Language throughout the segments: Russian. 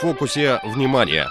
фокусе внимания.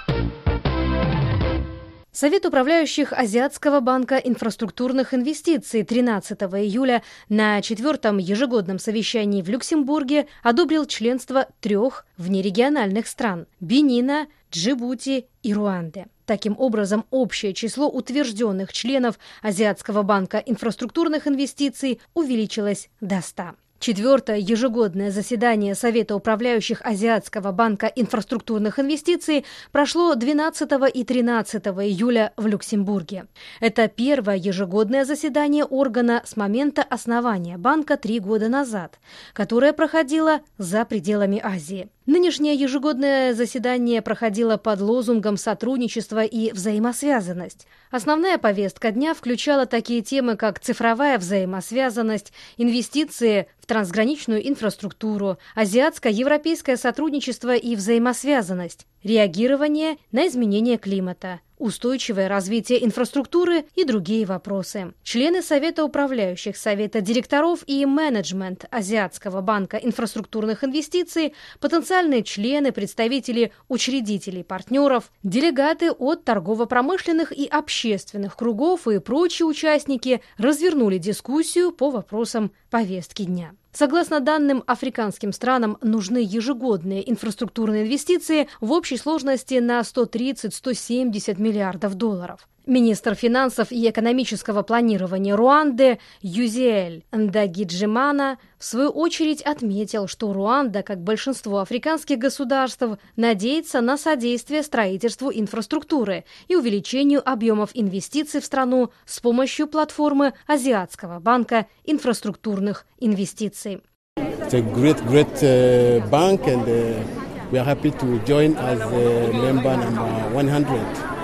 Совет управляющих Азиатского банка инфраструктурных инвестиций 13 июля на четвертом ежегодном совещании в Люксембурге одобрил членство трех внерегиональных стран – Бенина, Джибути и Руанды. Таким образом, общее число утвержденных членов Азиатского банка инфраструктурных инвестиций увеличилось до 100. Четвертое ежегодное заседание Совета управляющих Азиатского банка инфраструктурных инвестиций прошло 12 и 13 июля в Люксембурге. Это первое ежегодное заседание органа с момента основания банка три года назад, которое проходило за пределами Азии. Нынешнее ежегодное заседание проходило под лозунгом «Сотрудничество и взаимосвязанность». Основная повестка дня включала такие темы, как цифровая взаимосвязанность, инвестиции в трансграничную инфраструктуру, азиатско-европейское сотрудничество и взаимосвязанность, реагирование на изменение климата, устойчивое развитие инфраструктуры и другие вопросы. Члены Совета управляющих, Совета директоров и менеджмент Азиатского банка инфраструктурных инвестиций, потенциальные члены, представители учредителей, партнеров, делегаты от торгово-промышленных и общественных кругов и прочие участники развернули дискуссию по вопросам повестки дня. Согласно данным, африканским странам нужны ежегодные инфраструктурные инвестиции в общей сложности на 130-170 миллиардов долларов. Министр финансов и экономического планирования Руанды Юзиэль Ndagijimana в свою очередь отметил, что Руанда, как большинство африканских государств, надеется на содействие строительству инфраструктуры и увеличению объемов инвестиций в страну с помощью платформы Азиатского банка инфраструктурных инвестиций. It's a great, great uh, bank and uh, we are happy to join as uh, member number 100.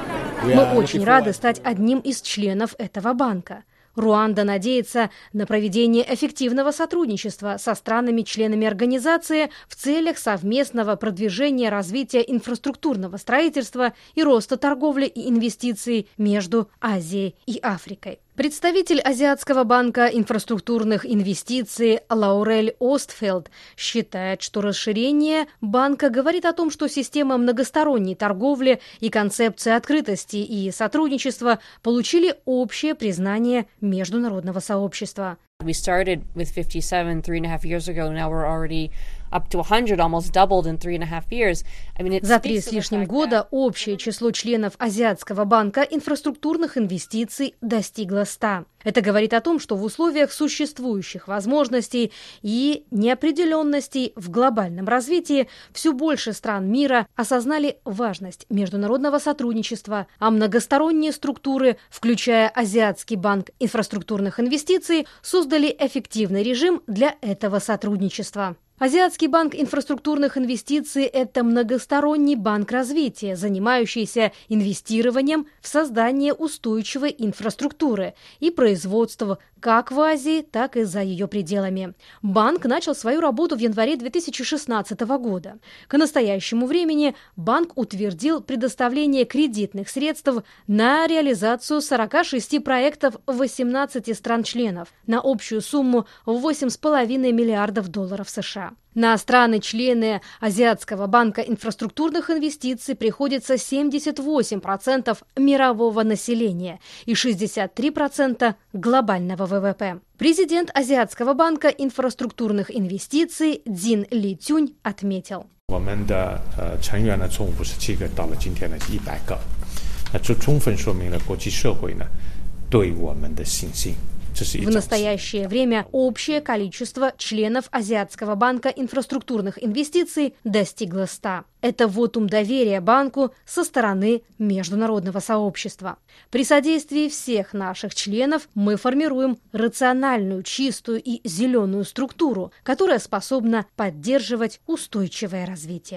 Мы очень рады стать одним из членов этого банка. Руанда надеется на проведение эффективного сотрудничества со странами-членами организации в целях совместного продвижения развития инфраструктурного строительства и роста торговли и инвестиций между Азией и Африкой. Представитель Азиатского банка инфраструктурных инвестиций Лаурель Остфелд считает, что расширение банка говорит о том, что система многосторонней торговли и концепция открытости и сотрудничества получили общее признание международного сообщества. We started with 57 three and a half years ago. Now we're already up to 100, almost doubled in three and a half years. I mean, За три с лишним года общее число членов Азиатского банка инфраструктурных инвестиций достигло 100. Это говорит о том, что в условиях существующих возможностей и неопределенностей в глобальном развитии все больше стран мира осознали важность международного сотрудничества, а многосторонние структуры, включая Азиатский банк инфраструктурных инвестиций, создали эффективный режим для этого сотрудничества. Азиатский банк инфраструктурных инвестиций – это многосторонний банк развития, занимающийся инвестированием в создание устойчивой инфраструктуры и производство как в Азии, так и за ее пределами. Банк начал свою работу в январе 2016 года. К настоящему времени банк утвердил предоставление кредитных средств на реализацию 46 проектов 18 стран-членов на общую сумму в 8,5 миллиардов долларов США. На страны-члены Азиатского банка инфраструктурных инвестиций приходится 78% мирового населения и 63% глобального ВВП. Президент Азиатского банка инфраструктурных инвестиций Дин Ли Тюнь отметил. 我们的呃成员呢，从五十七个到了今天的一百个，那这充分说明了国际社会呢对我们的信心。 В настоящее время общее количество членов Азиатского банка инфраструктурных инвестиций достигло 100. Это вотум доверия банку со стороны международного сообщества. При содействии всех наших членов мы формируем рациональную, чистую и зеленую структуру, которая способна поддерживать устойчивое развитие.